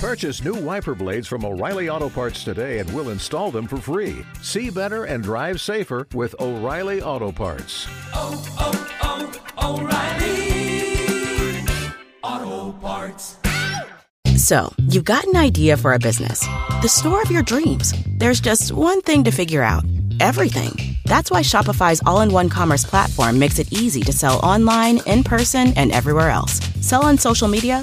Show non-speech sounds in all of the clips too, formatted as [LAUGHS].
Purchase new wiper blades from O'Reilly Auto Parts today and we'll install them for free. See better and drive safer with O'Reilly Auto Parts. Oh, oh, oh, O'Reilly Auto Parts. So, you've got an idea for a business, the store of your dreams. There's just one thing to figure out everything. That's why Shopify's all in one commerce platform makes it easy to sell online, in person, and everywhere else. Sell on social media,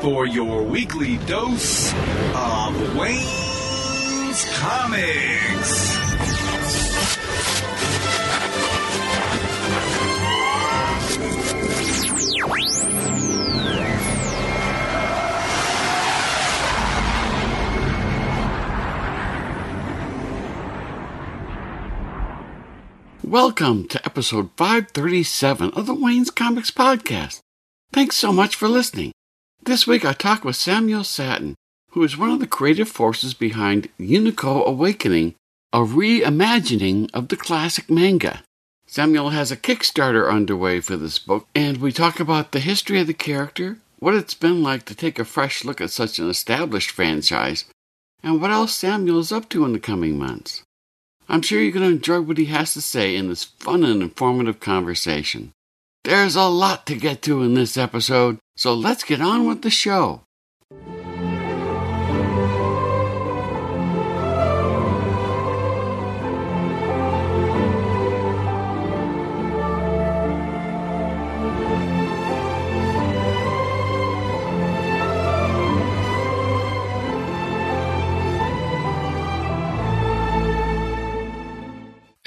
for your weekly dose of Wayne's Comics. Welcome to episode 537 of the Wayne's Comics Podcast. Thanks so much for listening. This week I talk with Samuel Sattin, who is one of the creative forces behind Unico Awakening, a reimagining of the classic manga. Samuel has a Kickstarter underway for this book, and we talk about the history of the character, what it's been like to take a fresh look at such an established franchise, and what else Samuel is up to in the coming months. I'm sure you're going to enjoy what he has to say in this fun and informative conversation. There's a lot to get to in this episode, so let's get on with the show.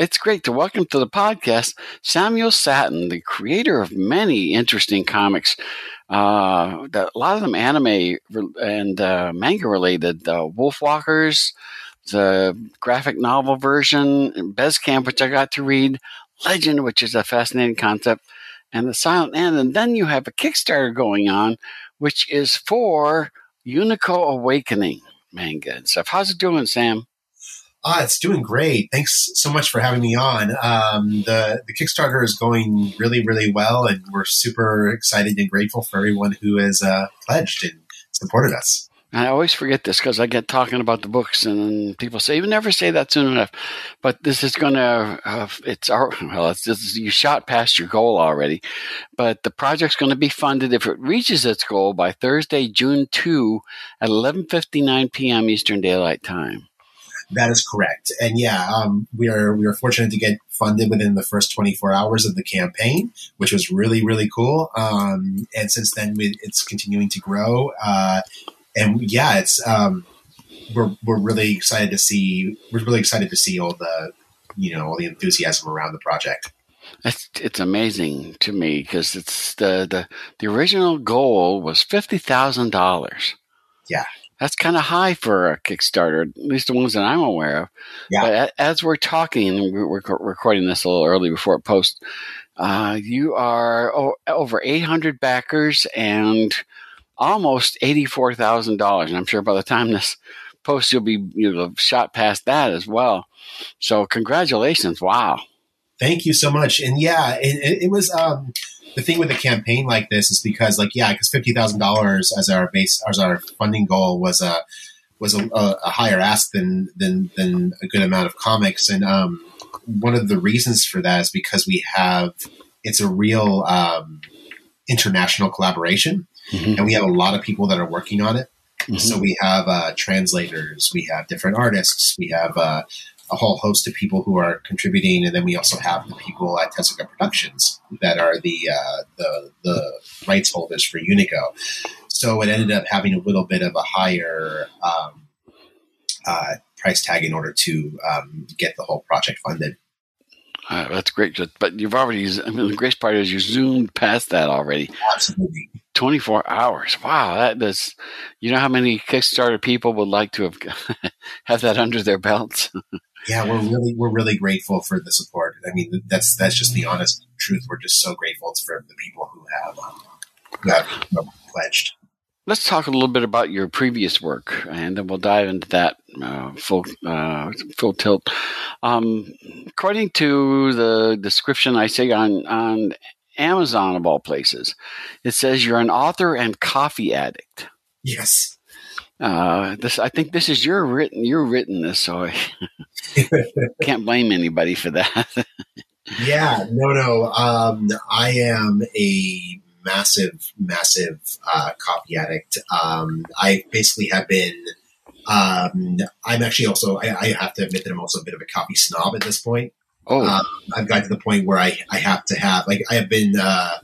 It's great to welcome to the podcast Samuel Sattin, the creator of many interesting comics. Uh, a lot of them anime and uh, manga related. Uh, Wolfwalkers, the graphic novel version, Bezcamp, which I got to read, Legend, which is a fascinating concept, and The Silent End. And then you have a Kickstarter going on, which is for Unico Awakening manga and stuff. How's it doing, Sam? Ah, it's doing great. Thanks so much for having me on. Um, the the Kickstarter is going really, really well, and we're super excited and grateful for everyone who has uh, pledged and supported us. I always forget this because I get talking about the books, and people say you never say that soon enough. But this is going to uh, it's our well, it's, you shot past your goal already. But the project's going to be funded if it reaches its goal by Thursday, June two at eleven fifty nine p.m. Eastern Daylight Time. That is correct. And yeah, um, we are we are fortunate to get funded within the first 24 hours of the campaign, which was really really cool. Um, and since then, we, it's continuing to grow. Uh, and yeah, it's um, we're we're really excited to see we're really excited to see all the you know all the enthusiasm around the project. It's, it's amazing to me because it's the, the the original goal was fifty thousand dollars. Yeah, that's kind of high for a Kickstarter, at least the ones that I'm aware of. Yeah. But as we're talking, and we're recording this a little early before it posts, uh, you are over 800 backers and almost $84,000. And I'm sure by the time this posts, you'll be you know, shot past that as well. So congratulations. Wow. Thank you so much. And yeah, it, it was, um, the thing with a campaign like this is because like yeah because fifty thousand dollars as our base as our funding goal was a was a, a, higher ask than than than a good amount of comics and um, one of the reasons for that is because we have it's a real um, international collaboration mm-hmm. and we have a lot of people that are working on it mm-hmm. so we have uh, translators we have different artists we have uh, a whole host of people who are contributing, and then we also have the people at Tezuka Productions that are the uh, the, the rights holders for Unico. So it ended up having a little bit of a higher um, uh, price tag in order to um, get the whole project funded. Uh, that's great, but you've already. I mean, the great part is you zoomed past that already. Absolutely. 24 hours. Wow, that does. You know how many Kickstarter people would like to have [LAUGHS] have that under their belts? [LAUGHS] yeah, we're really we're really grateful for the support. I mean, that's that's just the honest truth. We're just so grateful for the people who have um, who have pledged. Let's talk a little bit about your previous work, and then we'll dive into that uh, full uh, full tilt. Um, according to the description I see on on Amazon of all places, it says you're an author and coffee addict. Yes. Uh, this I think this is your written written this, so I [LAUGHS] can't blame anybody for that. yeah, no, no. Um, I am a massive, massive uh, coffee addict. Um, I basically have been. Um, I'm actually also. I, I, have to admit that I'm also a bit of a copy snob at this point. Oh, um, I've gotten to the point where I, I have to have like I have been. Uh,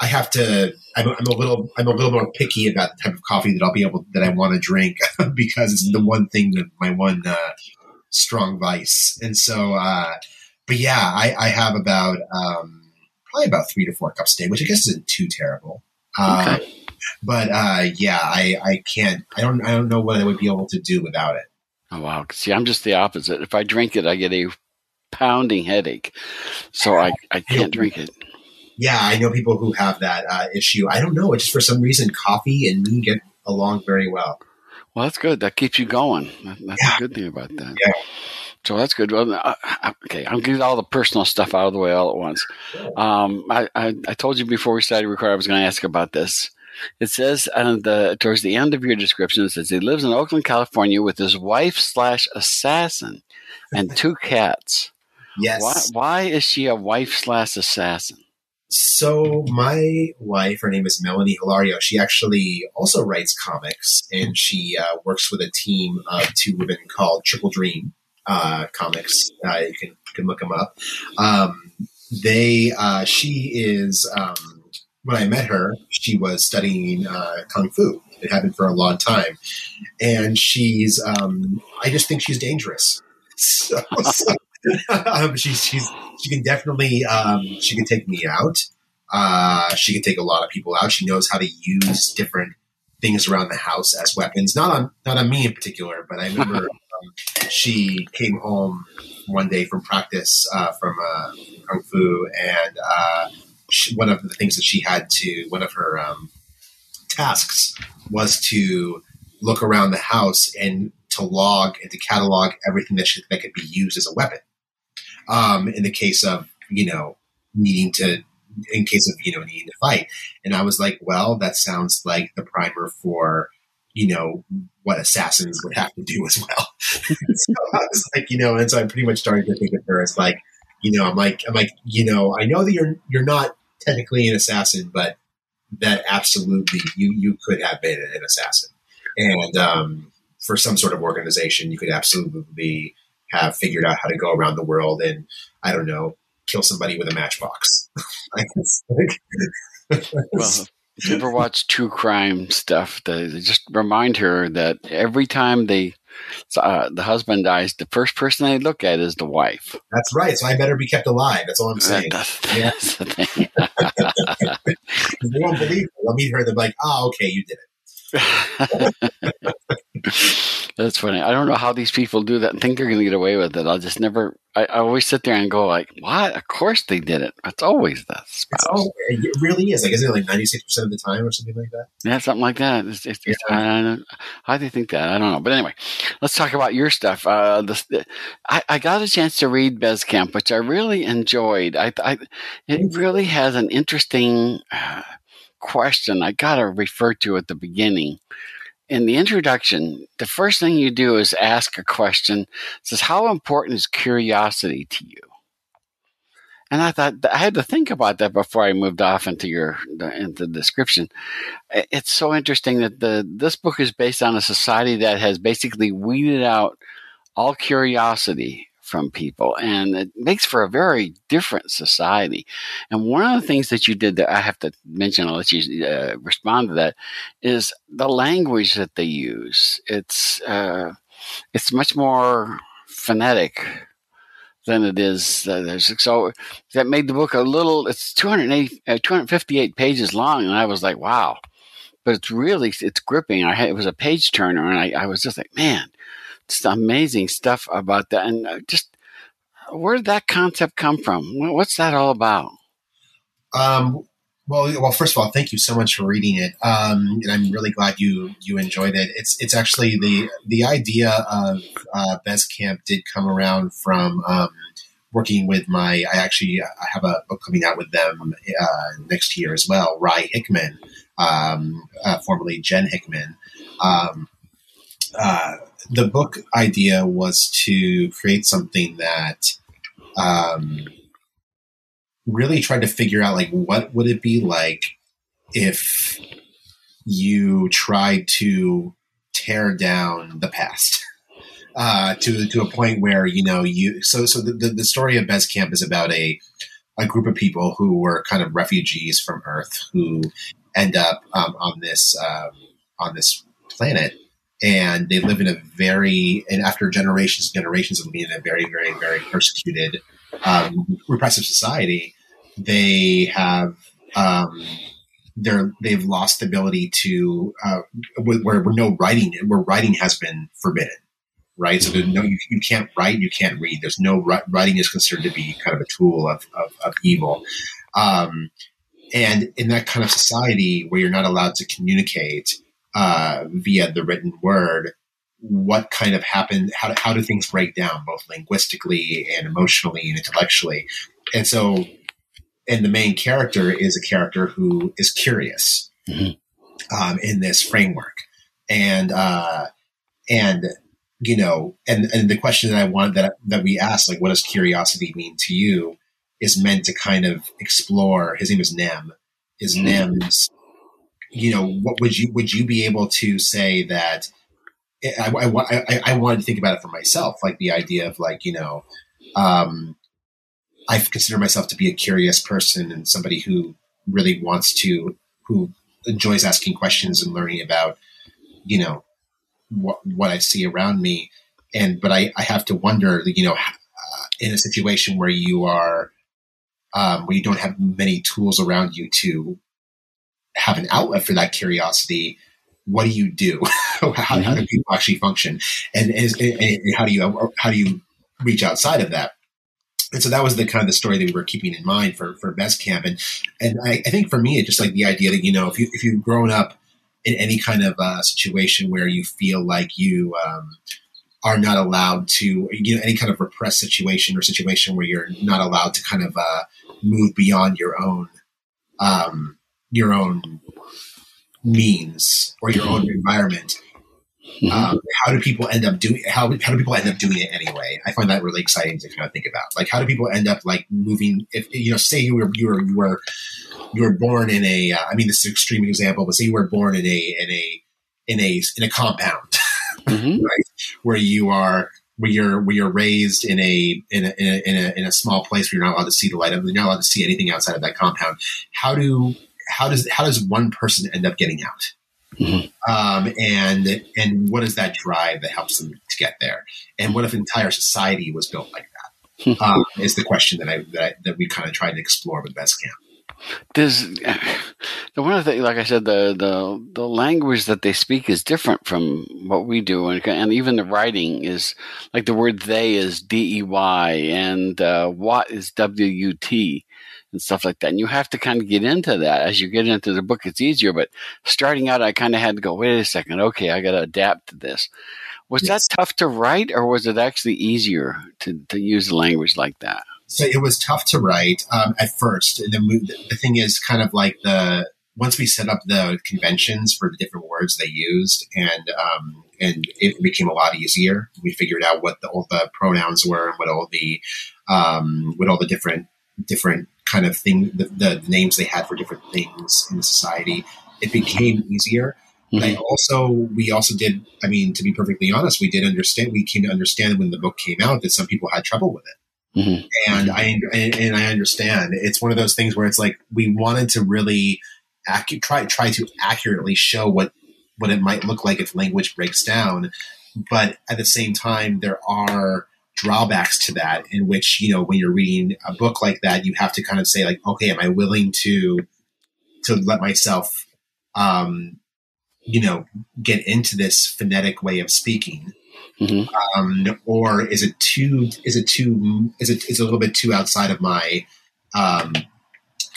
I have to. I'm, I'm, a little. I'm a little more picky about the type of coffee that I'll be able that I want to drink [LAUGHS] because it's the one thing that my one uh, strong vice. And so, uh, but yeah, I, I have about. Um, probably about three to four cups a day, which I guess isn't too terrible. Uh, okay. But uh, yeah, I, I can't. I don't. I don't know what I would be able to do without it. Oh wow! See, I'm just the opposite. If I drink it, I get a pounding headache, so I I can't drink it. Yeah, I know people who have that uh, issue. I don't know. It's just for some reason, coffee and me get along very well. Well, that's good. That keeps you going. That's yeah. a good thing about that. Yeah. So that's good. Well, okay, I'm getting all the personal stuff out of the way all at once. Um, I, I, I, told you before we started recording I was going to ask about this. It says uh, the, towards the end of your description, it says he lives in Oakland, California, with his wife slash assassin and two cats. Yes. Why, why is she a wife slash assassin? So my wife, her name is Melanie Hilario. She actually also writes comics, and she uh, works with a team of two women called Triple Dream uh, comics. Uh, you can can look them up. Um, they uh, she is um, when I met her, she was studying uh, kung fu. It happened for a long time, and she's um, I just think she's dangerous. [LAUGHS] So, so [LAUGHS] um, she's she's she can definitely um, she can take me out. Uh, she can take a lot of people out. She knows how to use different things around the house as weapons. Not on not on me in particular, but I remember [LAUGHS] she came home one day from practice uh, from uh, kung fu, and uh, she, one of the things that she had to, one of her um, tasks was to look around the house and to log and to catalog everything that, she, that could be used as a weapon. Um, in the case of you know needing to in case of you know needing to fight and i was like well that sounds like the primer for you know what assassins would have to do as well. [LAUGHS] so I was like, you know, and so I pretty much started to think of her as like, you know, I'm like, I'm like, you know, I know that you're you're not technically an assassin, but that absolutely you you could have been an assassin, and um, for some sort of organization, you could absolutely have figured out how to go around the world and I don't know, kill somebody with a matchbox. [LAUGHS] [LAUGHS] well, if you ever watch true crime stuff, they, just remind her that every time they uh, the husband dies, the first person they look at is the wife. That's right. So I better be kept alive. That's all I'm saying. That's, [LAUGHS] that's yeah. the thing. they won't believe me. They'll meet her. They're like, "Oh, okay, you did it." [LAUGHS] That's funny. I don't know how these people do that and think they're going to get away with it. I'll just never. I, I, always sit there and go like, "What? Of course they did it. It's always the spouse. All, it really is. Like, isn't it like ninety six percent of the time or something like that? Yeah, something like that. It's, it's, yeah. I, how do you think that? I don't know. But anyway, let's talk about your stuff. Uh, I, I got a chance to read Bezcamp, which I really enjoyed. I, I it really has an interesting uh, question. I got to refer to at the beginning in the introduction, the first thing you do is ask a question. It says, How important is curiosity to you? And I thought I had to think about that before I moved off into your into the description. It's so interesting that the this book is based on a society that has basically weeded out all curiosity from people, and it makes for a very different society. And one of the things that you did that I have to mention, I'll let you uh, respond to that, is the language that they use. It's uh, it's much more phonetic than it is. Uh, so that made the book a little. It's 280, uh, 258 pages long, and I was like, wow. But it's really it's gripping. I had, it was a page turner, and I, I was just like, man, amazing stuff about that, and uh, just where did that concept come from? What's that all about? Um, well, well, first of all, thank you so much for reading it, um, and I'm really glad you you enjoyed it. It's it's actually the the idea of uh, Camp did come around from um, working with my. I actually I have a book coming out with them uh, next year as well. Rye Hickman, um, uh, formerly Jen Hickman. Um, uh, the book idea was to create something that um, really tried to figure out like what would it be like if you tried to tear down the past [LAUGHS] uh, to to a point where you know you so so the, the story of Bez Camp is about a a group of people who were kind of refugees from Earth who end up um, on this um, on this planet and they live in a very and after generations and generations of living in a very very very persecuted um, repressive society they have um, they're they've lost the ability to uh, where, where no writing where writing has been forbidden right? So there's no you, you can't write you can't read. There's no writing is considered to be kind of a tool of, of, of evil. Um, and in that kind of society where you're not allowed to communicate uh, via the written word what kind of happened how do, how do things break down both linguistically and emotionally and intellectually and so and the main character is a character who is curious mm-hmm. um, in this framework, and uh, and you know, and and the question that I wanted that that we asked, like, what does curiosity mean to you, is meant to kind of explore. His name is Nem. Is mm-hmm. Nem's, you know, what would you would you be able to say that? I, I, I, I wanted to think about it for myself, like the idea of like you know, um, I consider myself to be a curious person and somebody who really wants to, who enjoys asking questions and learning about, you know, what, what I see around me. And, but I, I have to wonder, you know, uh, in a situation where you are, um, where you don't have many tools around you to have an outlet for that curiosity, what do you do? [LAUGHS] how, how, do mm-hmm. people actually function? And, and, and how do you, how do you reach outside of that? and so that was the kind of the story that we were keeping in mind for for Bez Camp, and and I, I, think for me, it's just like the idea that you know if you if you've grown up in any kind of uh, situation where you feel like you um, are not allowed to, you know, any kind of repressed situation or situation where you're not allowed to kind of uh, move beyond your own um, your own means or your own environment Mm-hmm. Um, how do people end up doing how, how do people end up doing it anyway? I find that really exciting to kind of think about. Like, how do people end up like moving? If you know, say you were you were you were you were born in a. Uh, I mean, this is an extreme example, but say you were born in a in a in a in a compound, [LAUGHS] mm-hmm. right, where you are where you're where you're raised in a in a, in a in a in a small place where you're not allowed to see the light of, you're not allowed to see anything outside of that compound. How do how does how does one person end up getting out? Mm-hmm. Um, and and what is that drive that helps them to get there? And what if entire society was built like that? Hmm. Um, is the question that I, that, I, that we kind of tried to explore with Best Camp. Does the one of the like I said the the the language that they speak is different from what we do, and, and even the writing is like the word "they" is D E Y and uh, "what" is W U T and stuff like that. And you have to kind of get into that as you get into the book. It's easier, but starting out, I kind of had to go, wait a second. Okay. I got to adapt to this. Was yes. that tough to write or was it actually easier to, to use language like that? So it was tough to write um, at first. The, the thing is kind of like the, once we set up the conventions for the different words they used and, um, and it became a lot easier. We figured out what the, all the pronouns were and what all the, um, what all the different different kind of thing, the, the, names they had for different things in the society, it became easier. Mm-hmm. But I also, we also did, I mean, to be perfectly honest, we did understand, we came to understand when the book came out that some people had trouble with it. Mm-hmm. And I, and I understand it's one of those things where it's like, we wanted to really acu- try, try to accurately show what, what it might look like if language breaks down. But at the same time, there are, drawbacks to that in which you know when you're reading a book like that you have to kind of say like okay am i willing to to let myself um you know get into this phonetic way of speaking? Mhm. um or is it too is it too is it is it a little bit too outside of my um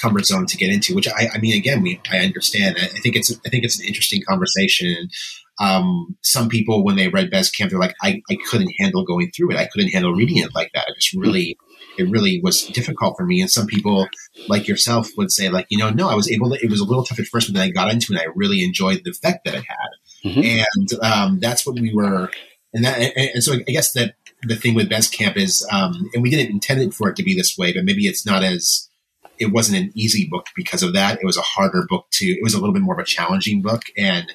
comfort zone to get into? Which i i mean again we i understand i, I think it's i think it's an interesting conversation um, some people when they read Bez Camp, they're like, I, I couldn't handle going through it. I couldn't handle reading it like that. It just really, it really was difficult for me. And some people like yourself would say like, you know, no, I was able to, it was a little tough at first, but then I got into it. And I really enjoyed the effect that it had. Mhm. And, um, that's what we were. And that, and, and so I guess that the thing with Bez Camp is, um, and we didn't intend it for it to be this way, but maybe it's not as, it wasn't an easy book because of that. It was a harder book to, it was a little bit more of a challenging book. And,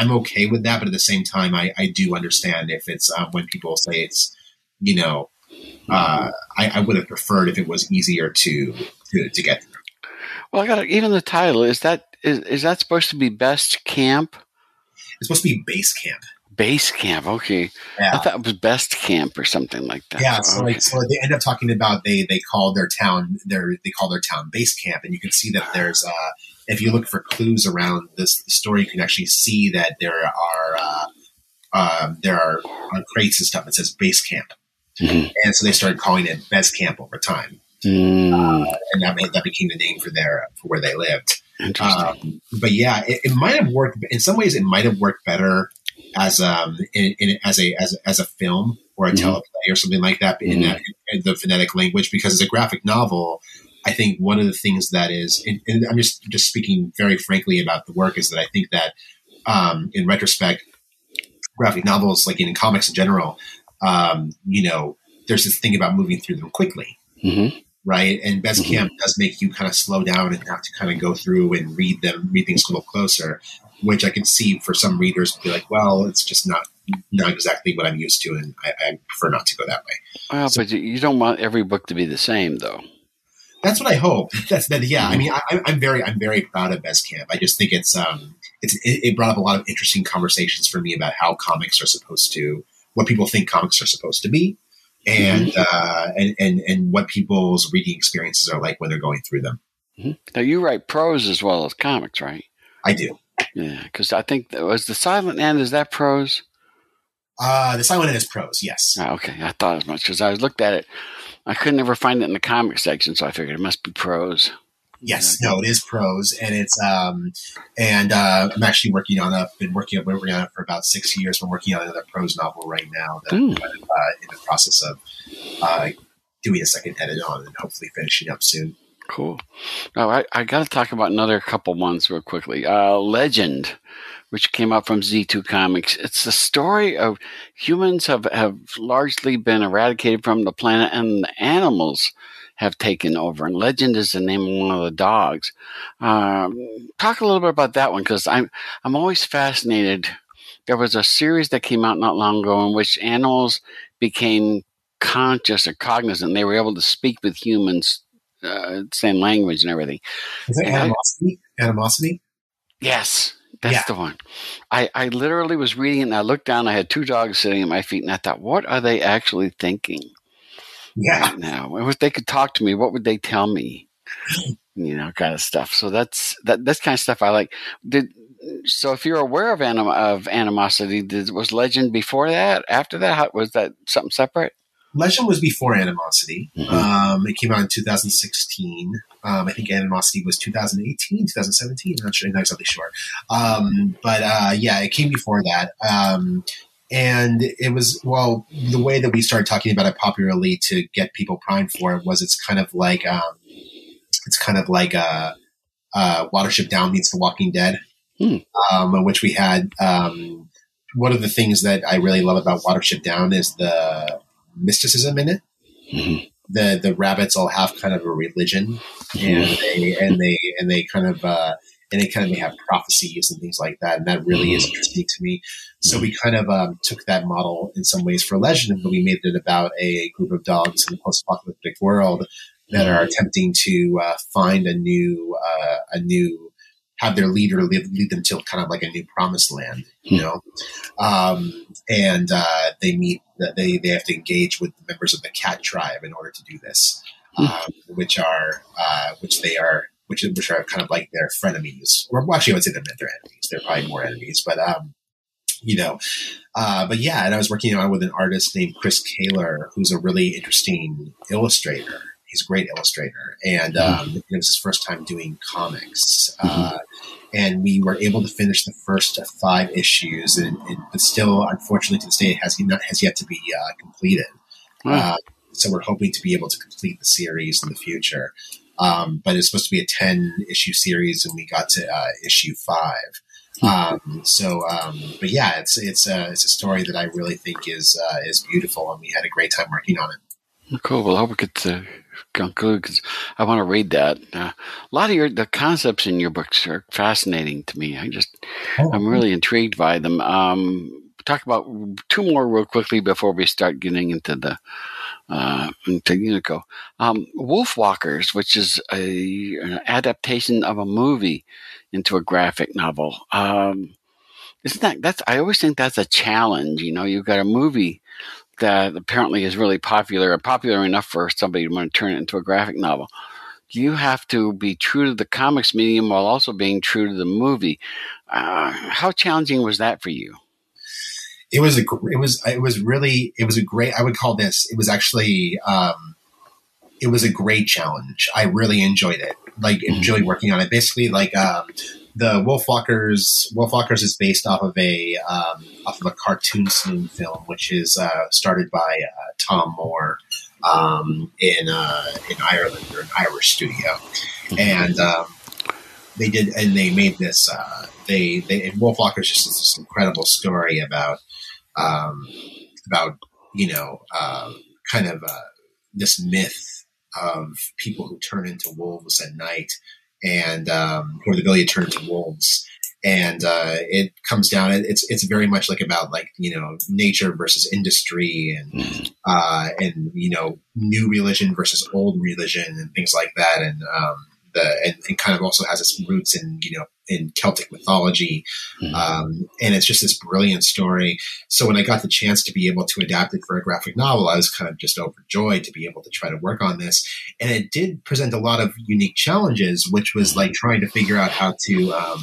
I'm okay with that, but at the same time, I, I do understand if it's um, when people say it's, you know, uh, I, I would have preferred if it was easier to to, to get through. Well, I got even the title is that is is that supposed to be best camp? It's supposed to be base camp. Base camp, okay. I thought it was best camp or something like that. yeah. So okay. like, so they end up talking about they they call their town their they call their town base camp, and you can see that there's uh, if you look for clues around this story, you can actually see that there are uh, um, there are on crates and stuff. It says base camp, Mhm. and so they started calling it Bez Camp over time. Mm, and that that became the name for their for where they lived. interesting. Um, but yeah, it, it might have worked in some ways. It might have worked better as um in, in as a as, as a film or a Mhm. teleplay or something like that in Mhm. that in the phonetic language because it's a graphic novel. I think one of the things that is, and, and I'm just just speaking very frankly about the work, is that I think that um, in retrospect, graphic novels, like in comics in general, um, you know, there's this thing about moving through them quickly Mhm. right? And Best Mhm. Camp does make you kind of slow down and have to kind of go through and read them, read things a little closer, which I can see for some readers be like, well, it's just not not exactly what I'm used to, and I, I prefer not to go that way. Well, but you- you don't want every book to be the same, though. That's what I hope. [LAUGHS] That's that. Yeah, I mean, I, I'm very, I'm very proud of Best Camp. I just think it's, um, it's, it, brought up a lot of interesting conversations for me about how comics are supposed to, what people think comics are supposed to be, and uh, and and and what people's reading experiences are like when they're going through them. Now you write prose as well as comics, right? I do. Yeah, because I think that was the Silent End. Is that prose? Uh, the silent end is prose. Yes. Oh, okay, I thought as much because I looked at it. I couldn't ever find it in the comic section, so I figured it must be prose. Yes, no, it is prose, and it's um, and uh, I'm actually working on a been working on working on it for about six years. I'm working on another prose novel right now that. I'm uh, in the process of uh, doing a second edit on and hopefully finishing up soon. Cool. Now I, I got to talk about another couple ones real quickly. Uh, Legend, which came out from Z2 Comics. It's the story of humans have, have largely been eradicated from the planet and the animals have taken over. And Legend is the name of one of the dogs. Um, talk a little bit about that one because I'm, I'm always fascinated. There was a series that came out not long ago in which animals became conscious or cognizant. They were able to speak with humans uh, same language and everything. Is that Yeah. animosity? Animosity? Yes, that's Yeah. the one. I, I literally was reading it and I looked down. I had two dogs sitting at my feet and I thought, what are they actually thinking Yeah. right now? If they could talk to me, what would they tell me? You know, kind of stuff. So that's that. That's kind of stuff I like. Did so? If you're aware of anim- of animosity, did, was Legend before that? After that, How, was that something separate? Legend was before Animosity. Mhm. Um, it came out in 2016. Um, I think Animosity was 2018, 2017. I'm not sure, not exactly sure. Um, but uh, yeah, it came before that. Um, and it was, well, the way that we started talking about it popularly to get people primed for it was it's kind of like, um, it's kind of like uh, uh, Watership Down meets The Walking Dead, in which we had um, one of the things that I really love about Watership Down is the mysticism in it. Mhm. The the rabbits all have kind of a religion, and they and they and they kind of uh, and they kind of they have prophecies and things like that, and that really is interesting to me. So we kind of um, took that model in some ways for Legend, but we made it about a group of dogs in a post-apocalyptic world that are attempting to uh, find a new uh, a new have their leader lead, lead them to kind of like a new promised land, you know. Um, and uh, they meet that they they have to engage with members of the cat tribe in order to do this, um, which are uh, which they are which which are kind of like their frenemies. Or well, actually, I would say they're not their enemies. They're probably more enemies, but um, you know, uh, but yeah, and I was working on with an artist named Chris Koehler, who's a really interesting illustrator. He's a great illustrator, and um, it was his first time doing comics. Uh, and we were able to finish the first five issues, and, and but still, unfortunately, to this day, it has not has yet to be uh, completed. Uh, so we're hoping to be able to complete the series in the future. Um, but it's supposed to be a ten issue series, and we got to uh, issue five. Um, so, um, but yeah, it's it's a it's a story that I really think is uh, is beautiful, and we had a great time working on it. Cool. Well, I hope we to conclude because I want to read that. Uh, a lot of your the concepts in your books are fascinating to me. I just Oh. I'm really intrigued by them. Um, talk about two more real quickly before we start getting into the uh, into Unico. Um, Wolf Walkers, which is a an adaptation of a movie into a graphic novel. Um, isn't that that's? I always think that's a challenge. You know, you've got a movie that apparently is really popular and popular enough for somebody to want to turn it into a graphic novel. You have to be true to the comics medium while also being true to the movie. Uh, how challenging was that for you? it was a it was it was really it was a great I would call this it was actually um, it was a great challenge. I really enjoyed it. Like enjoyed working on it. Basically, like um, the Wolfwalkers. Wolfwalkers is based off of a um, off of a cartoon saloon film, which is uh, started by uh, Tomm Moore um, in uh, in Ireland or an Irish studio, and um, they did and they made this. Uh, they they and Wolfwalkers just is this incredible story about um, about you know uh, kind of uh, this myth of people who turn into wolves at night and um, or the ability to turn into wolves. And uh, it comes down. It's it's very much like about like you know nature versus industry and uh, and you know new religion versus old religion and things like that. And um, the and, and kind of also has its roots in you know in Celtic mythology. Um, and it's just this brilliant story. So when I got the chance to be able to adapt it for a graphic novel, I was kind of just overjoyed to be able to try to work on this. And it did present a lot of unique challenges, which was like trying to figure out how to um,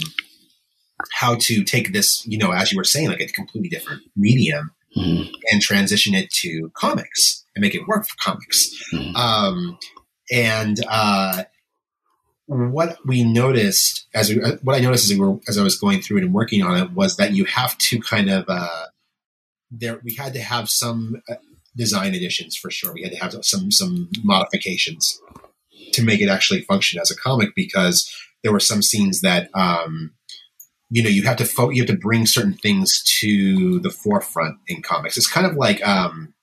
how to take this, you know, as you were saying, like a completely different medium Mhm. and transition it to comics and make it work for comics. Mhm. Um, and uh, what we noticed as we, uh, what I noticed as, we were, as I was going through it and working on it was that you have to kind of uh, there we had to have some uh, design additions for sure. We had to have some some modifications to make it actually function as a comic because there were some scenes that um, you know you have to fo- you have to bring certain things to the forefront in comics. It's kind of like um,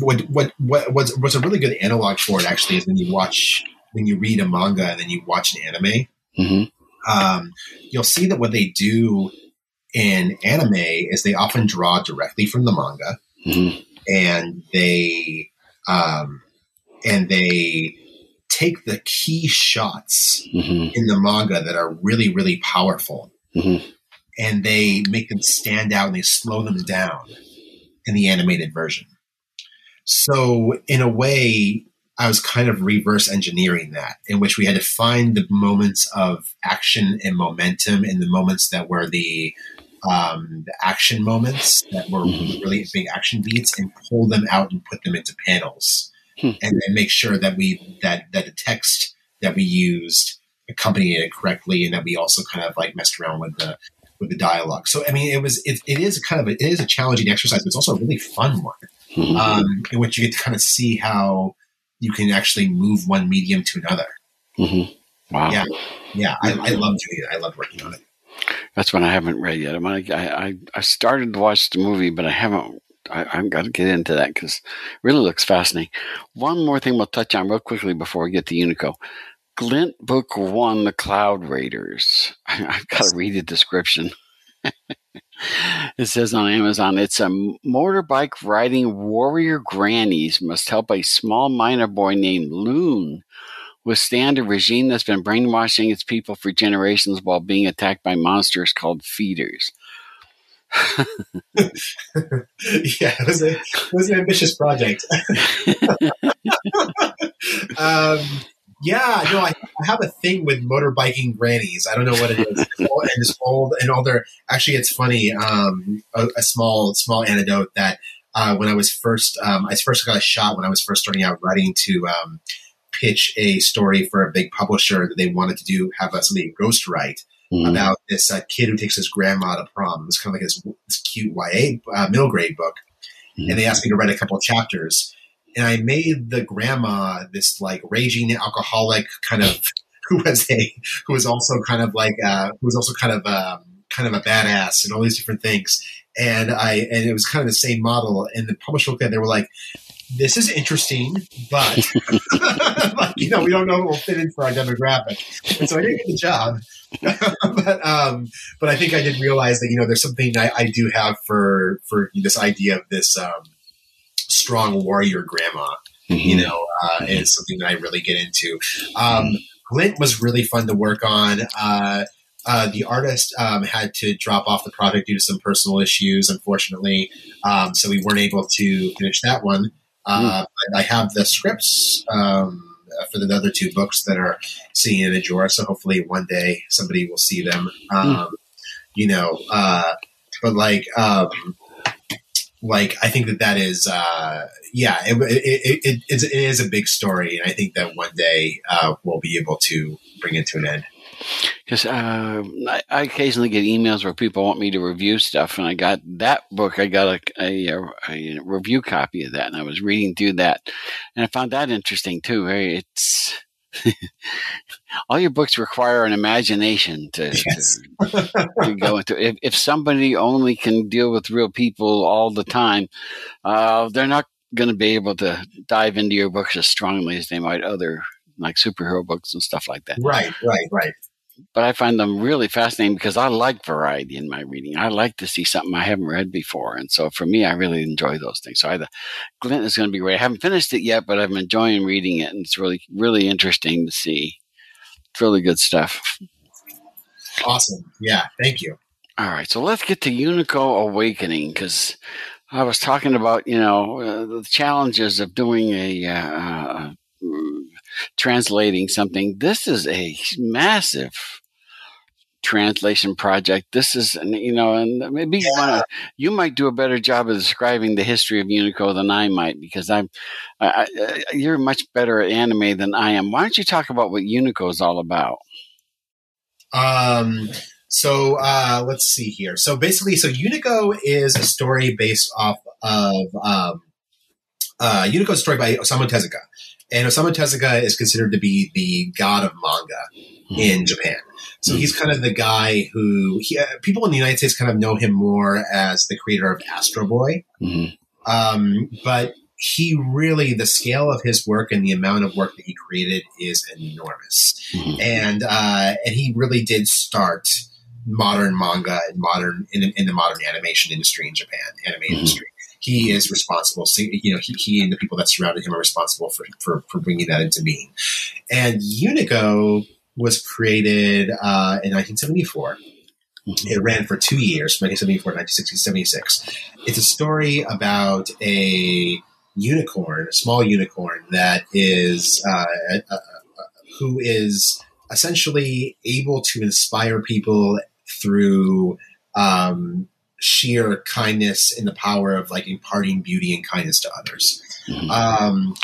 what what what what's, what's a really good analog for it actually is when you watch when you read a manga and then you watch an anime. Mhm. Um, you'll see that what they do in anime is they often draw directly from the manga Mhm. and they um, and they take the key shots Mhm. in the manga that are really really powerful Mhm. and they make them stand out and they slow them down in the animated version so in a way i was kind of reverse engineering that in which we had to find the moments of action and momentum in the moments that were the um, the action moments that were Mhm. really big action beats and pull them out and put them into panels Hmm. and then make sure that we that that the text that we used accompanied it correctly and that we also kind of like messed around with the with the dialogue so i mean it was it, it is kind of a, it is a challenging exercise but it's also a really fun one Mhm. um, in which you get to kind of see how you can actually move one medium to another Mhm. Wow. yeah yeah i, I love doing it i love working on it That's one I haven't read yet. I'm I, I, I started to watch the movie, but I haven't. I, I've got to get into that because it really looks fascinating. One more thing we'll touch on real quickly before we get to Unico. Glint Book One, The Cloud Raiders. I, [LAUGHS] I've got to read the description. [LAUGHS] it says on Amazon, it's a motorbike riding warrior grannies must help a small miner boy named Loon withstand a regime that's been brainwashing its people for generations while being attacked by monsters called feeders. [LAUGHS] yeah, it was, a, it was an ambitious project. [LAUGHS] [LAUGHS] um, yeah, no, I, I, have a thing with motorbiking grannies. I don't know what it is. and it's old and older. Actually, it's funny. Um, a, a, small, small anecdote that uh, when I was first, um, I first got a shot when I was first starting out writing to um, pitch a story for a big publisher that they wanted to do have a, something ghost write mm-hmm. about this uh, kid who takes his grandma to prom. It's kind of like this, this cute YA uh, middle grade book, mm-hmm. and they asked me to write a couple of chapters and I made the grandma this like raging alcoholic kind of [LAUGHS] who was a who was also kind of like uh, who was also kind of um, kind of a badass and all these different things. And I and it was kind of the same model. And the publisher looked at it, they were like, "This is interesting, but [LAUGHS] like, you know, we don't know it will fit in for our demographic." And so I didn't get the job. [LAUGHS] but um, but I think I did realize that you know there's something I, I do have for for this idea of this um, strong warrior grandma. Mm-hmm. You know, uh, is something that I really get into. Um, Glint was really fun to work on. Uh, uh, the artist um, had to drop off the project due to some personal issues, unfortunately. Um, so we weren't able to finish that one. Uh, mm. I have the scripts um, for the other two books that are sitting in a drawer. So hopefully one day somebody will see them. Mm. You know, uh, but like um, like I think that that is uh, yeah it, it, it, it, is a big story and I think that one day uh, we'll be able to bring it to an end. Because uh, I, I, occasionally get emails where people want me to review stuff, and I got that book. I got a, a, a review copy of that, and I was reading through that, and I found that interesting too. It's [LAUGHS] all your books require an imagination to, yes. to, to, go into. If, if somebody only can deal with real people all the time, uh, they're not going to be able to dive into your books as strongly as they might other like superhero books and stuff like that. Right, right, right but I find them really fascinating because I like variety in my reading. I like to see something I haven't read before. And so for me, I really enjoy those things. So either Glint is going to be great. I haven't finished it yet, but I'm enjoying reading it. And it's really, really interesting to see. It's really good stuff. Awesome. Yeah. Thank you. All right. So let's get to Unico Awakening because I was talking about, you know, uh, the challenges of doing a, uh, uh translating something. This is a massive translation project. This is, you know, and maybe yeah. you, wanna, you might do a better job of describing the history of Unico than I might because I'm, I, I, you're much better at anime than I am. Why don't you talk about what Unico is all about? Um. So uh, let's see here. So basically, so Unico is a story based off of um, uh, Unico story by Osamu Tezuka. And Osamu Tezuka is considered to be the god of manga mm-hmm. in Japan. So he's kind of the guy who he, uh, people in the United States kind of know him more as the creator of Astro Boy. Mm-hmm. Um, but he really, the scale of his work and the amount of work that he created is enormous. Mm-hmm. And, uh, and he really did start modern manga and modern in, in the modern animation industry in Japan, anime mm-hmm. industry he is responsible. So, you know, he, he and the people that surrounded him are responsible for, for, for bringing that into being. And Unico was created uh, in 1974. Mm-hmm. It ran for two years, 1974 to 1976. It's a story about a unicorn, a small unicorn that is uh, uh, who is essentially able to inspire people through um, sheer kindness and the power of like imparting beauty and kindness to others. Mm-hmm. Um,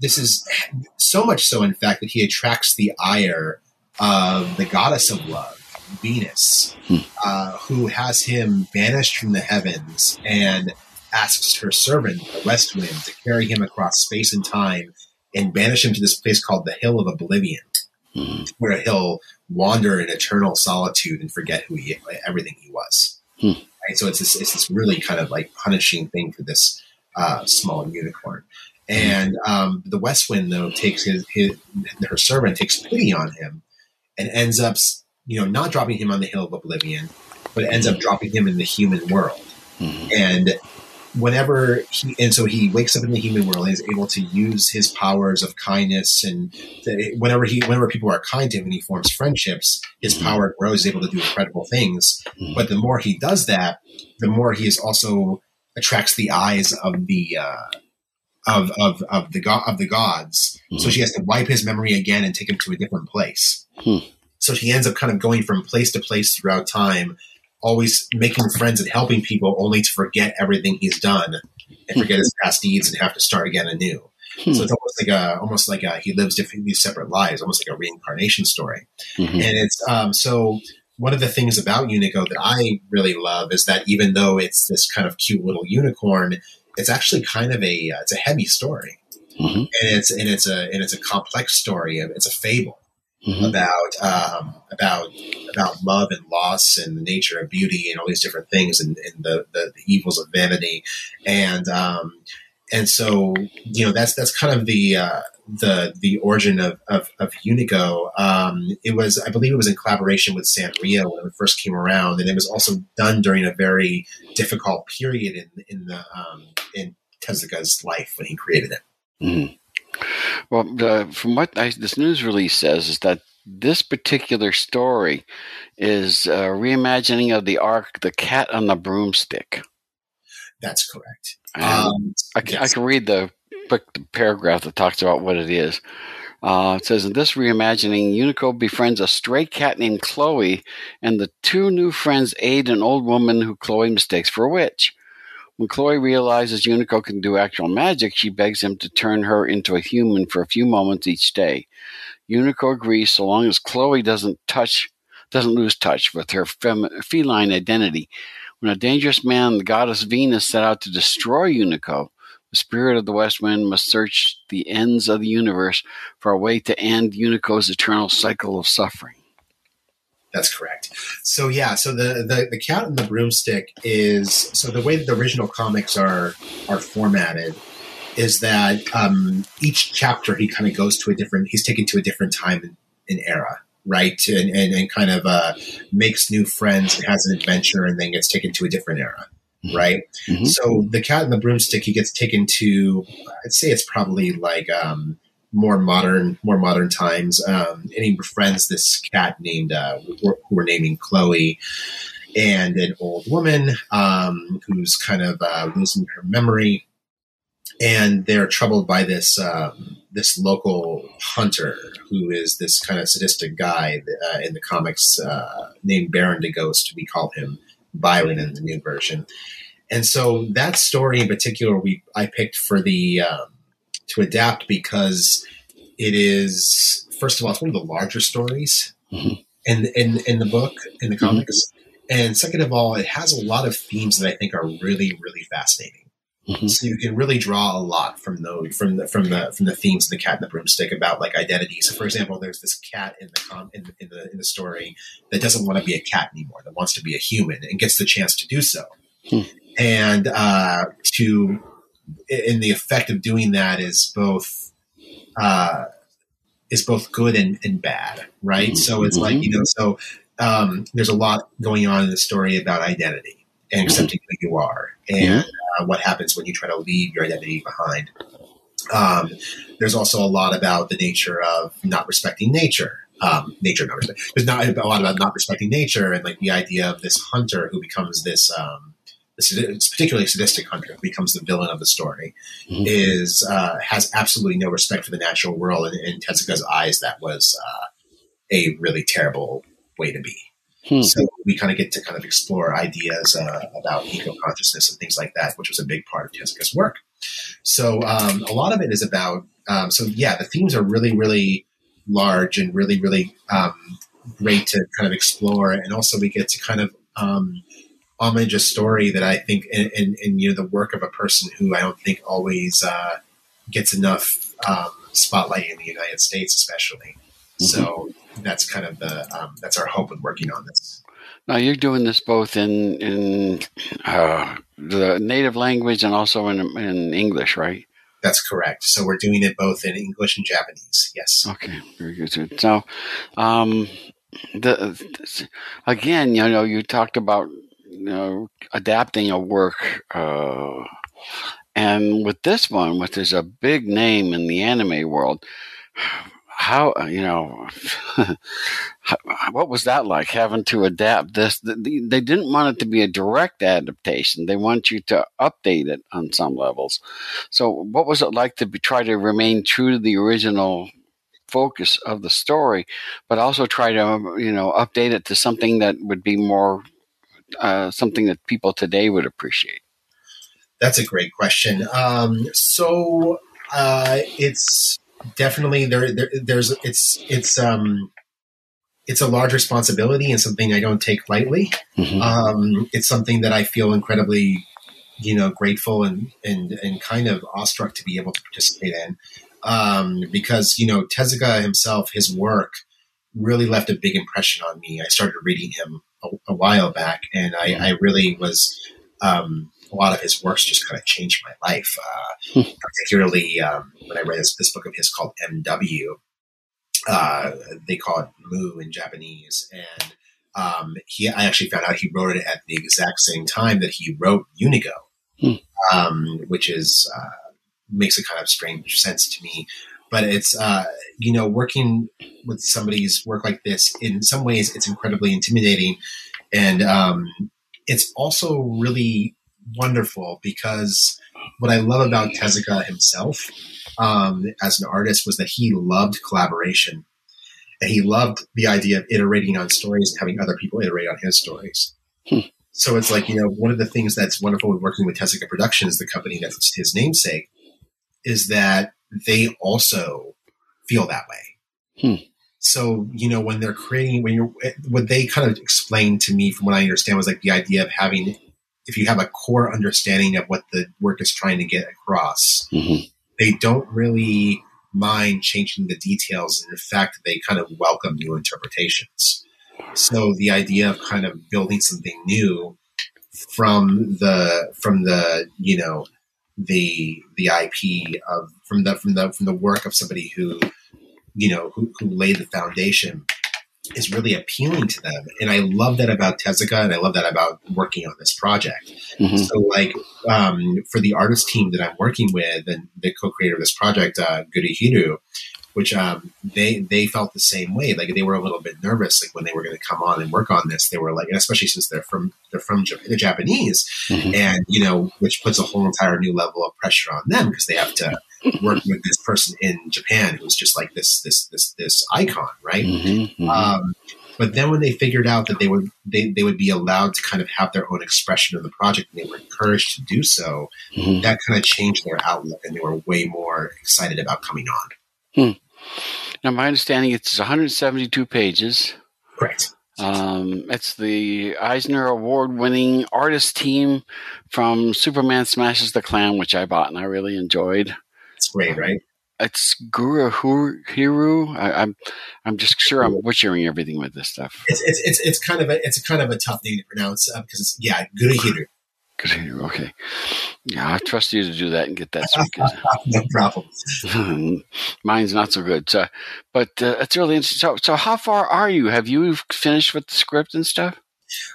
this is so much so, in fact, that he attracts the ire of the goddess of love, Venus, hmm. uh, who has him banished from the heavens and asks her servant, the West Wind, to carry him across space and time and banish him to this place called the Hill of Oblivion, hmm. where he'll wander in eternal solitude and forget who he, everything he was. Hmm. Right? So it's this, it's this really kind of like punishing thing for this uh, small unicorn. And um, the West Wind, though, takes his, his, her servant takes pity on him and ends up, you know, not dropping him on the hill of oblivion, but ends up dropping him in the human world. Mm-hmm. And whenever he and so he wakes up in the human world and is able to use his powers of kindness and whenever he whenever people are kind to him and he forms friendships his Mhm. power grows he's able to do incredible things Mhm. but the more he does that the more he is also attracts the eyes of the uh, of of of the god of the gods so Mhm. she has to wipe his memory again and take him to a different place Hmm. so she ends up kind of going from place to place throughout time always making friends and helping people only to forget everything he's done and forget his past deeds and have to start again anew. Hmm. So it's almost like a, almost like a, he lives different, these separate lives, almost like a reincarnation story. Mhm. And it's, um, so one of the things about Unico that I really love is that even though it's this kind of cute little unicorn, it's actually kind of a, uh, it's a heavy story. Mhm. And it's, and it's a, and it's a complex story. It's a fable Mhm. about um, about about love and loss and the nature of beauty and all these different things and, and the, the the evils of vanity and um, and so you know that's that's kind of the uh, the the origin of of, of Unico. Um, it was I believe it was in collaboration with Sanrio when it first came around, and it was also done during a very difficult period in in the um, in Tezuka's life when he created it. Mhm. Well, the, from what I, this news release says is that this particular story is a reimagining of the arc "The Cat on the Broomstick." That's correct. Um, I, can, I can read the, the paragraph that talks about what it is. Uh, it says in this reimagining, Unico befriends a stray cat named Chloe, and the two new friends aid an old woman who Chloe mistakes for a witch. When Chloe realizes Unico can do actual magic, she begs him to turn her into a human for a few moments each day. Unico agrees so long as Chloe doesn't touch, doesn't lose touch with her fem- feline identity. When a dangerous man, the goddess Venus, set out to destroy Unico, the spirit of the West Wind must search the ends of the universe for a way to end Unico's eternal cycle of suffering. That's correct. So yeah, so the, the the cat and the broomstick is so the way that the original comics are are formatted is that um, each chapter he kind of goes to a different he's taken to a different time and, and era, right? And, and and kind of uh, makes new friends and has an adventure and then gets taken to a different era, right? Mhm. So the cat and the broomstick he gets taken to I'd say it's probably like um, more modern, more modern times. Um, and he befriends this cat named uh, who we're naming Chloe, and an old woman um, who's kind of uh, losing her memory, and they're troubled by this um, this local hunter who is this kind of sadistic guy uh, in the comics uh, named Baron de Ghost. We call him Byron in the new version. And so that story in particular, we I picked for the um, to adapt because it is first of all it's one of the larger stories Mhm. in in in the book in the comics, and second of all it has a lot of themes that I think are really really fascinating. Mhm. So you can really draw a lot from those from the from the from the themes of the cat and the broomstick about like identity. So for example, there's this cat in the com- in, in the in the story that doesn't want to be a cat anymore, that wants to be a human and gets the chance to do so. Hmm. And uh, to in the effect of doing that is both uh, is both good and, and bad, right? So it's like you know, so um, there's a lot going on in the story about identity and accepting who you are, and uh, what happens when you try to leave your identity behind. Um, there's also a lot about the nature of not respecting nature. Um, nature, not respect. There's not a lot about not respecting nature, and like the idea of this hunter who becomes this. Um, is particularly sadistic hunter who becomes the villain of the story Mhm. is uh, has absolutely no respect for the natural world, and in Tezuka's eyes, that was uh, a really terrible way to be. Hmm. So we kind of get to kind of explore ideas uh, about eco consciousness and things like that, which was a big part of Tezuka's work. So um, a lot of it is about. Um, so yeah, the themes are really, really large and really, really um, great to kind of explore, and also we get to kind of um, homage a story that I think, and, and, and you know, the work of a person who I don't think always uh, gets enough um, spotlight in the United States, especially. So that's kind of the um, that's our hope with working on this. Now you're doing this both in in uh, the native language and also in in English, right? That's correct. So we're doing it both in English and Japanese. Yes. Okay, very good. So, um, the again, you know, you talked about you know adapting a work uh, And with this one, which is a big name in the anime world, how you know [LAUGHS] what was that like having to adapt this? They didn't want it to be a direct adaptation. They want you to update it on some levels. So what was it like to be, try to remain true to the original focus of the story but also try to you know update it to something that would be more uh, something that people today would appreciate that's a great question um, so uh, it's definitely there, there there's it's it's um it's a large responsibility and something I don't take lightly. Mm-hmm. Um, it's something that I feel incredibly, you know, grateful and and and kind of awestruck to be able to participate in, um, because you know Tezuka himself, his work really left a big impression on me. I started reading him a, a while back, and I, I really was um, a lot of his works just kind of changed my life. Uh, hmm. particularly um, when I read this, this, book of his called M.W. Uh, they call it Mu in Japanese, and um, he I actually found out he wrote it at the exact same time that he wrote Unico, hmm. um, which is uh, makes a kind of strange sense to me. But it's uh, you know working with somebody's work like this in some ways it's incredibly intimidating, and um, it's also really wonderful because what I love about Tezuka himself um, as an artist was that he loved collaboration and he loved the idea of iterating on stories and having other people iterate on his stories. Hmm. So it's like, you know, one of the things that's wonderful with working with Tezuka Productions, the company that's his namesake, is that they also feel that way. Hmm. So, you know, when they're creating, when you're, what they kind of explained to me from what I understand was like the idea of having if you have a core understanding of what the work is trying to get across, mm-hmm. they don't really mind changing the details. And in fact, they kind of welcome new interpretations. So the idea of kind of building something new from the from the you know the the IP of from the from the from the work of somebody who you know who, who laid the foundation is really appealing to them. And I love that about Tezuka and I love that about working on this project. Mm-hmm. So like um, for the artist team that I'm working with and the co-creator of this project, uh, Gurihiru, which um, they they felt the same way. Like they were a little bit nervous, like when they were going to come on and work on this. They were like, especially since they're from they're from the Japanese, mm-hmm. and you know, which puts a whole entire new level of pressure on them because they have to [LAUGHS] work with this person in Japan who's just like this this this this icon, right? Mm-hmm, mm-hmm. Um, but then when they figured out that they would they, they would be allowed to kind of have their own expression of the project and they were encouraged to do so, mm-hmm. that kind of changed their outlook and they were way more excited about coming on. Now, my understanding it's 172 pages. Correct. Um, it's the Eisner Award winning artist team from Superman Smashes the Klan, which I bought and I really enjoyed. It's great, right? It's Gurihiru. I, I'm I'm just sure I'm butchering everything with this stuff. It's it's it's, it's kind of a it's kind of a tough name to pronounce uh, because it's yeah Gurihiru. Okay. Yeah, I trust you to do that and get that [LAUGHS] no problem. [LAUGHS] Mine's not so good. So, but uh, it's really interesting. So, so, how far are you? Have you finished with the script and stuff?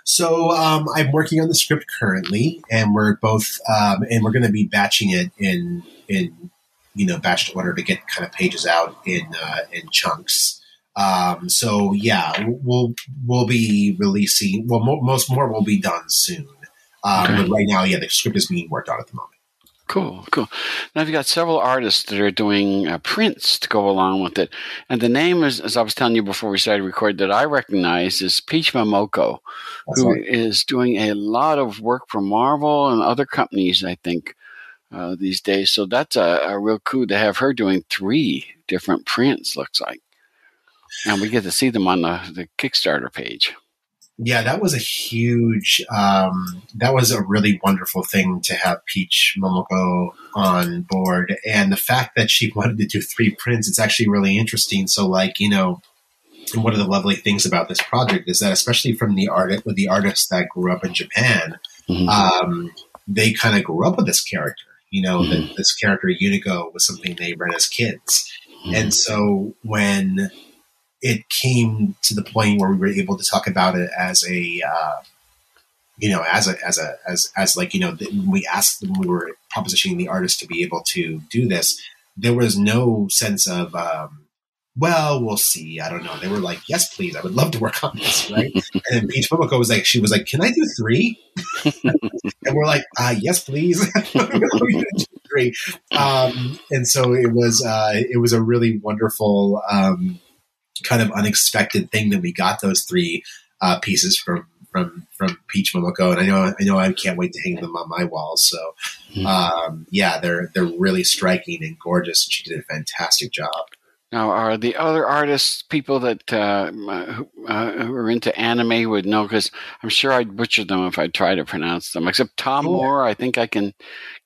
So, um, I'm working on the script currently, and we're both, um, and we're going to be batching it in in you know batched order to get kind of pages out in uh, in chunks. Um, so yeah, we'll we'll be releasing. Well, mo- most more will be done soon. Um, okay. But right now, yeah, the script is being worked on at the moment. Cool, cool. Now you've got several artists that are doing uh, prints to go along with it, and the name is, as I was telling you before we started recording, that I recognize is Peach Momoko, That's who right. is doing a lot of work for Marvel and other companies. I think uh, these days, so that's a, a real coup to have her doing three different prints. Looks like, and we get to see them on the, the Kickstarter page yeah, that was a huge, um, that was a really wonderful thing to have Peach Momoko on board. And the fact that she [LAUGHS] wanted to do three prints, it's actually really interesting. So, like, you know, and one of the lovely things about this project is that, especially from the artist with the artists that grew up in Japan, mm-hmm. um, they kind of grew up with this character. You know, mm-hmm. that this character Unico was something they read as kids, mm-hmm. and so when it came to the point where we were able to talk about it as a uh, you know, as a as a as as like you know, when we asked when we were propositioning the artist to be able to do this, there was no sense of. Um, well, we'll see. I don't know. They were like, yes, please. I would love to work on this, right? [LAUGHS] and then Peach Momoko was like, she was like, can I do three? [LAUGHS] and we're like, uh, yes, please. [LAUGHS] three. Um, and so it was, uh, it was a really wonderful, um, kind of unexpected thing that we got those three uh, pieces from from from Peach Momoko, and I know I know I can't wait to hang them on my wall. So, Hmm. um, yeah, they're they're really striking and gorgeous. She did a fantastic job. Now, are the other artists people that uh, who, uh, who are into anime would know? Because I'm sure I'd butcher them if I try to pronounce them. Except Tomm Cool. Moore, I think I can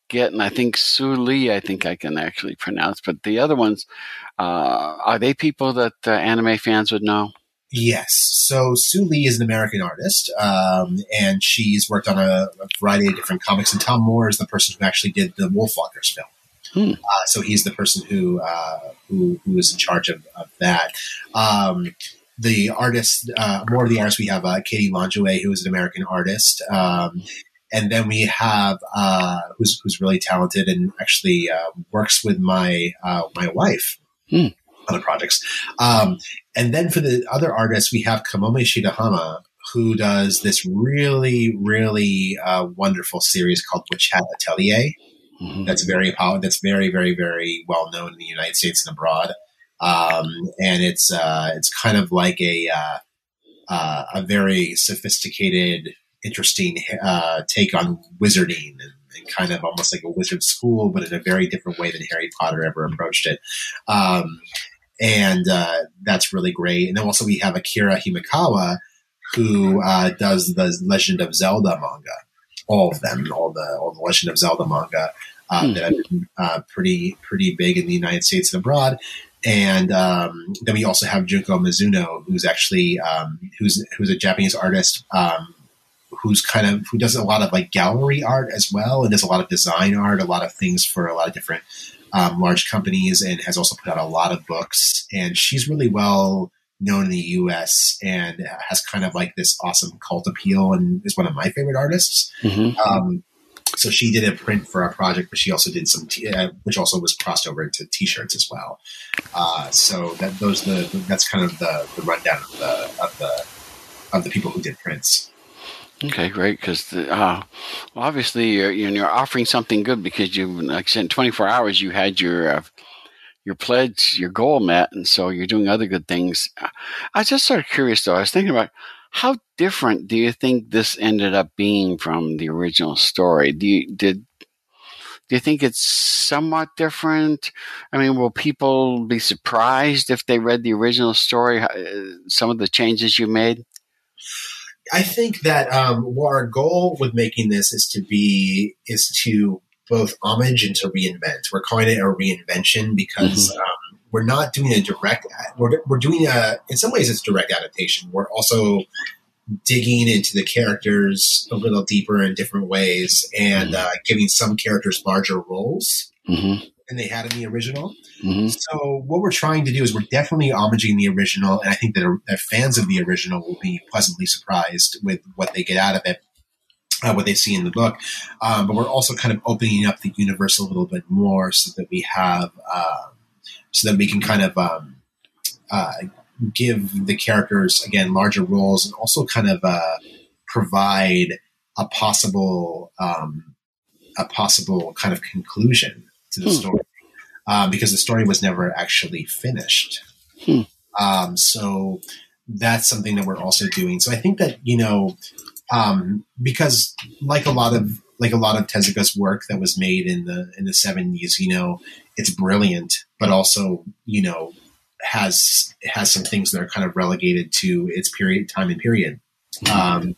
get, and I think Sue Lee, I think I can actually pronounce. But the other ones, uh, are they people that uh, anime fans would know? Yes. So Sue Lee is an American artist, um, and she's worked on a, a variety of different comics. And Tomm Moore is the person who actually did the Wolfwalkers film. Hmm. Uh, so he's the person who uh, who who is in charge of, of that. Um, the artist, uh, more of the artists, we have uh, Katie Longeway, who is an American artist, um, and then we have uh, who's who's really talented and actually uh, works with my uh, my wife Hmm. on the projects. Um, and then for the other artists, we have Kamome Shirahama, who does this really, really uh, wonderful series called Witch Hat Atelier. Mhm. That's very pow- that's very, very, very well known in the United States and abroad. Um, and it's uh, it's kind of like a uh, uh, a very sophisticated, interesting uh, take on wizarding and, and kind of almost like a wizard school, but in a very different way than Harry Potter ever approached it. Um, and uh, that's really great. And then also we have Akira Himekawa, who uh, does the Legend of Zelda manga, all of them, all the all the Legend of Zelda manga uh, Hmm. that have been uh, pretty pretty big in the United States and abroad. And um, then we also have Junko Mizuno, who's actually um, who's who's a Japanese artist. Um, who's kind of who does a lot of like gallery art as well and does a lot of design art a lot of things for a lot of different um, large companies and has also put out a lot of books. And she's really well known in the us and has kind of like this awesome cult appeal and is one of my favorite artists. Mhm. um, so she did a print for our project but she also did some t- uh, which also was crossed over into t-shirts as well. Uh, so that those the that's kind of the, the rundown of the of the of the people who did prints Okay, great. Because uh, well, obviously you're you're offering something good because you, like in 24 hours you had your uh, your pledge, your goal met, and so you're doing other good things. I was just sort of curious though. I was thinking about how different do you think this ended up being from the original story? Do you did do you think it's somewhat different? I mean, will people be surprised if they read the original story? uh, Some of the changes you made. I think that um, our goal with making this is to be is to both homage and to reinvent. We're calling it a reinvention because um, we're not doing a direct. We're, we're doing a in some ways it's direct adaptation. We're also digging into the characters a little deeper in different ways and uh, giving some characters larger roles Mm-hmm. Than they had in the original. Mm-hmm. So what we're trying to do is we're definitely homaging the original, and I think that, that fans of the original will be pleasantly surprised with what they get out of it, uh, what they see in the book. Um, but we're also kind of opening up the universe a little bit more so that we have, um, so that we can kind of um, uh, give the characters again larger roles, and also kind of uh, provide a possible um, a possible kind of conclusion to the Hmm. story um, because the story was never actually finished. Hmm. Um, so that's something that we're also doing. So I think that you know, um, because like a lot of like a lot of Tezuka's work that was made in the in the seventies, you know, it's brilliant, but also you know has has some things that are kind of relegated to its period time and period. Um,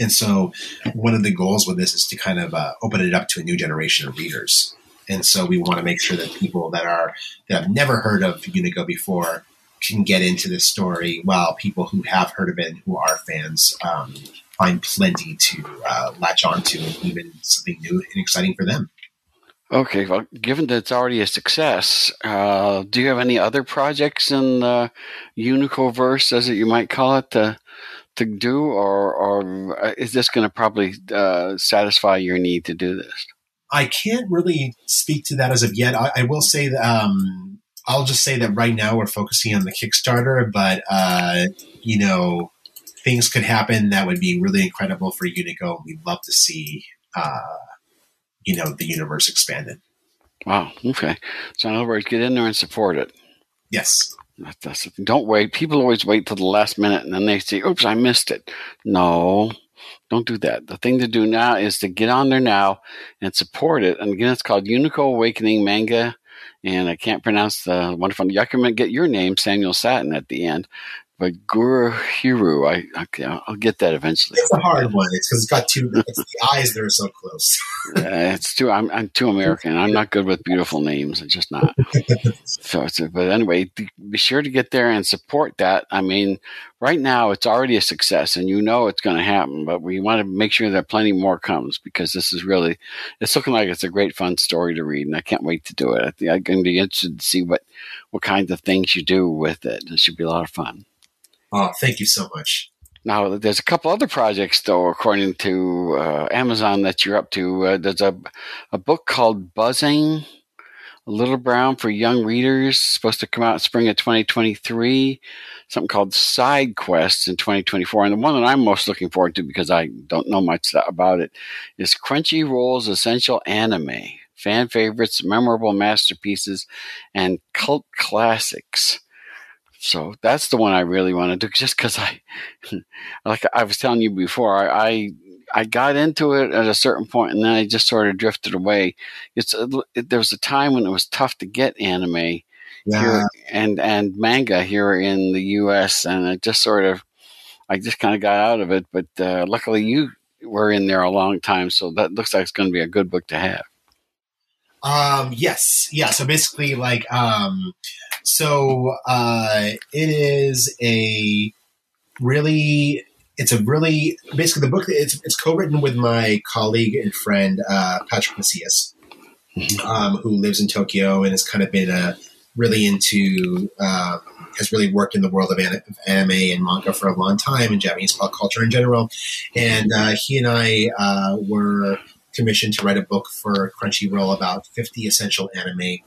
and so one of the goals with this is to kind of uh, open it up to a new generation of readers. And so we want to make sure that people that are that have never heard of Unico before can get into this story, while people who have heard of it and who are fans um, find plenty to uh, latch onto and even something new and exciting for them. Okay, well, given that it's already a success, uh, do you have any other projects in the Unicoverse, as it you might call it, to, to do, or or uh, is this going to probably uh, satisfy your need to do this? I can't really speak to that as of yet. I, I will say that um, I'll just say that right now we're focusing on the Kickstarter, but uh, you know, things could happen that would be really incredible for Unico. We'd love to see, uh, you know, the universe expanded. Wow. Okay. So in other words, get in there and support it. Yes. That's, don't wait. People always wait till the last minute and then they say, "Oops, I missed it." No, don't do that. The thing to do now is to get on there now and support it. And again, it's called Unico Awakening Manga. And I can't pronounce the wonderful. Can get your name, Samuel Sattin, at the end. But Gurihiru, I, I will get that eventually. It's a hard one. It's because it's got two. It's the eyes that are so close. [LAUGHS] uh, it's too. I'm, I'm too American. I'm not good with beautiful names. I'm just not. [LAUGHS] so, it's, but anyway, be sure to get there and support that. I mean, right now it's already a success, and you know it's going to happen. But we want to make sure that plenty more comes because this is really. It's looking like it's a great fun story to read, and I can't wait to do it. I think I'm going to be interested to see what what kinds of things you do with it. It should be a lot of fun. Oh, thank you so much. Now, there's a couple other projects, though, according to uh, Amazon, that you're up to. Uh, there's a, a book called Buzzing, A Little Brown for Young Readers, supposed to come out in spring of 2023. Something called Side Quests in 2024. And the one that I'm most looking forward to, because I don't know much about it, is Crunchyroll's Essential Anime Fan Favorites, Memorable Masterpieces, and Cult Classics. So that's the one I really want to do, just because I, [LAUGHS] like I was telling you before, I, I, I got into it at a certain point, and then I just sort of drifted away. It's it, there was a time when it was tough to get anime yeah. here and and manga here in the U.S., and I just sort of, I just kind of got out of it. But uh, luckily, you were in there a long time, so that looks like it's going to be a good book to have. Um, yes, yeah. So basically, like, um, so uh, it is a really, it's a really basically the book. It's it's co-written with my colleague and friend uh, Patrick Macias, mm-hmm. um, who lives in Tokyo and has kind of been a uh, really into. Um, has really worked in the world of anime and manga for a long time and Japanese pop culture in general. And uh, he and I uh, were commissioned to write a book for Crunchyroll about 50 essential anime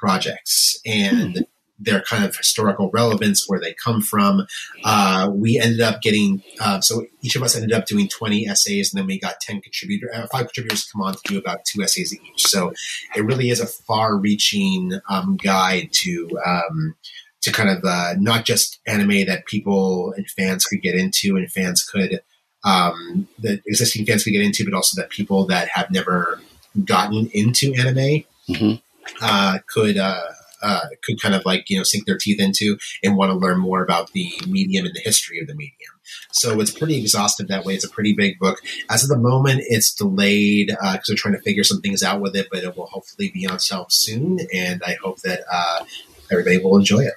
projects and hmm. their kind of historical relevance, where they come from. Uh, we ended up getting, uh, so each of us ended up doing 20 essays, and then we got 10 contributors, uh, five contributors come on to do about two essays each. So it really is a far reaching um, guide to. Um, to kind of uh, not just anime that people and fans could get into and fans could um, that existing fans could get into, but also that people that have never gotten into anime mm-hmm. Uh, could uh, uh, could kind of like you know sink their teeth into and want to learn more about the medium and the history of the medium. So it's pretty exhaustive that way. It's a pretty big book. As of the moment, it's delayed because uh, they're trying to figure some things out with it, but it will hopefully be on shelf soon. And I hope that uh, everybody will enjoy it.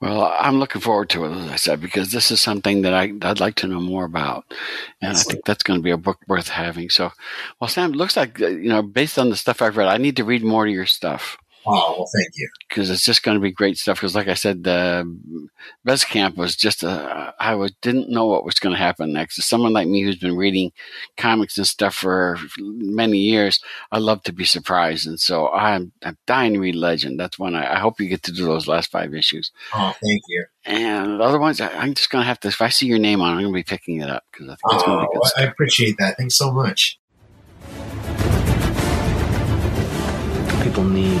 Well, I'm looking forward to it, as I said, because this is something that I, would like to know more about. And. I think that's going to be a book worth having. So, well, Sam, it looks like, uh, you know, based on the stuff I've read, I need to read more of your stuff. Oh well, thank you. Because it's just going to be great stuff. Because, like I said, the um, Bezkamp was just a I was, didn't know what was going to happen next. As someone like me who's been reading comics and stuff for many years, I love to be surprised, and so I'm, I'm dying to read Legend. That's one I, I hope you get to do those last five issues. Oh, thank you. And the other ones, I, am just going to have to. If I see your name on, it, I'm going to be picking it up because I think it's going to be oh, good. Oh, I appreciate that. Thanks so much. People need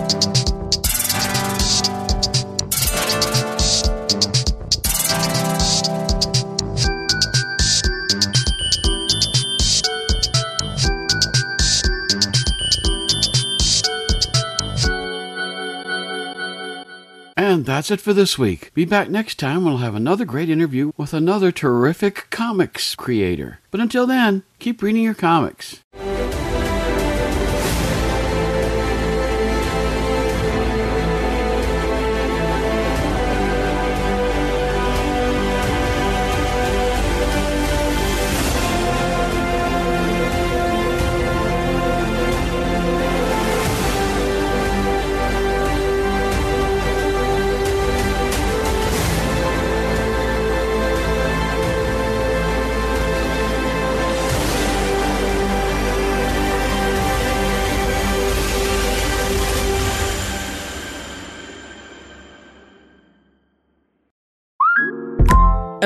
And that's it for this week. Be back next time. We'll have another great interview with another terrific comics creator. But until then, keep reading your comics.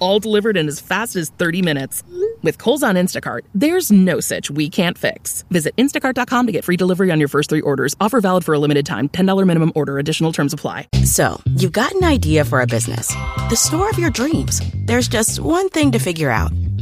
All delivered in as fast as 30 minutes. With Kohl's on Instacart, there's no such we can't fix. Visit instacart.com to get free delivery on your first three orders. Offer valid for a limited time. $10 minimum order. Additional terms apply. So, you've got an idea for a business, the store of your dreams. There's just one thing to figure out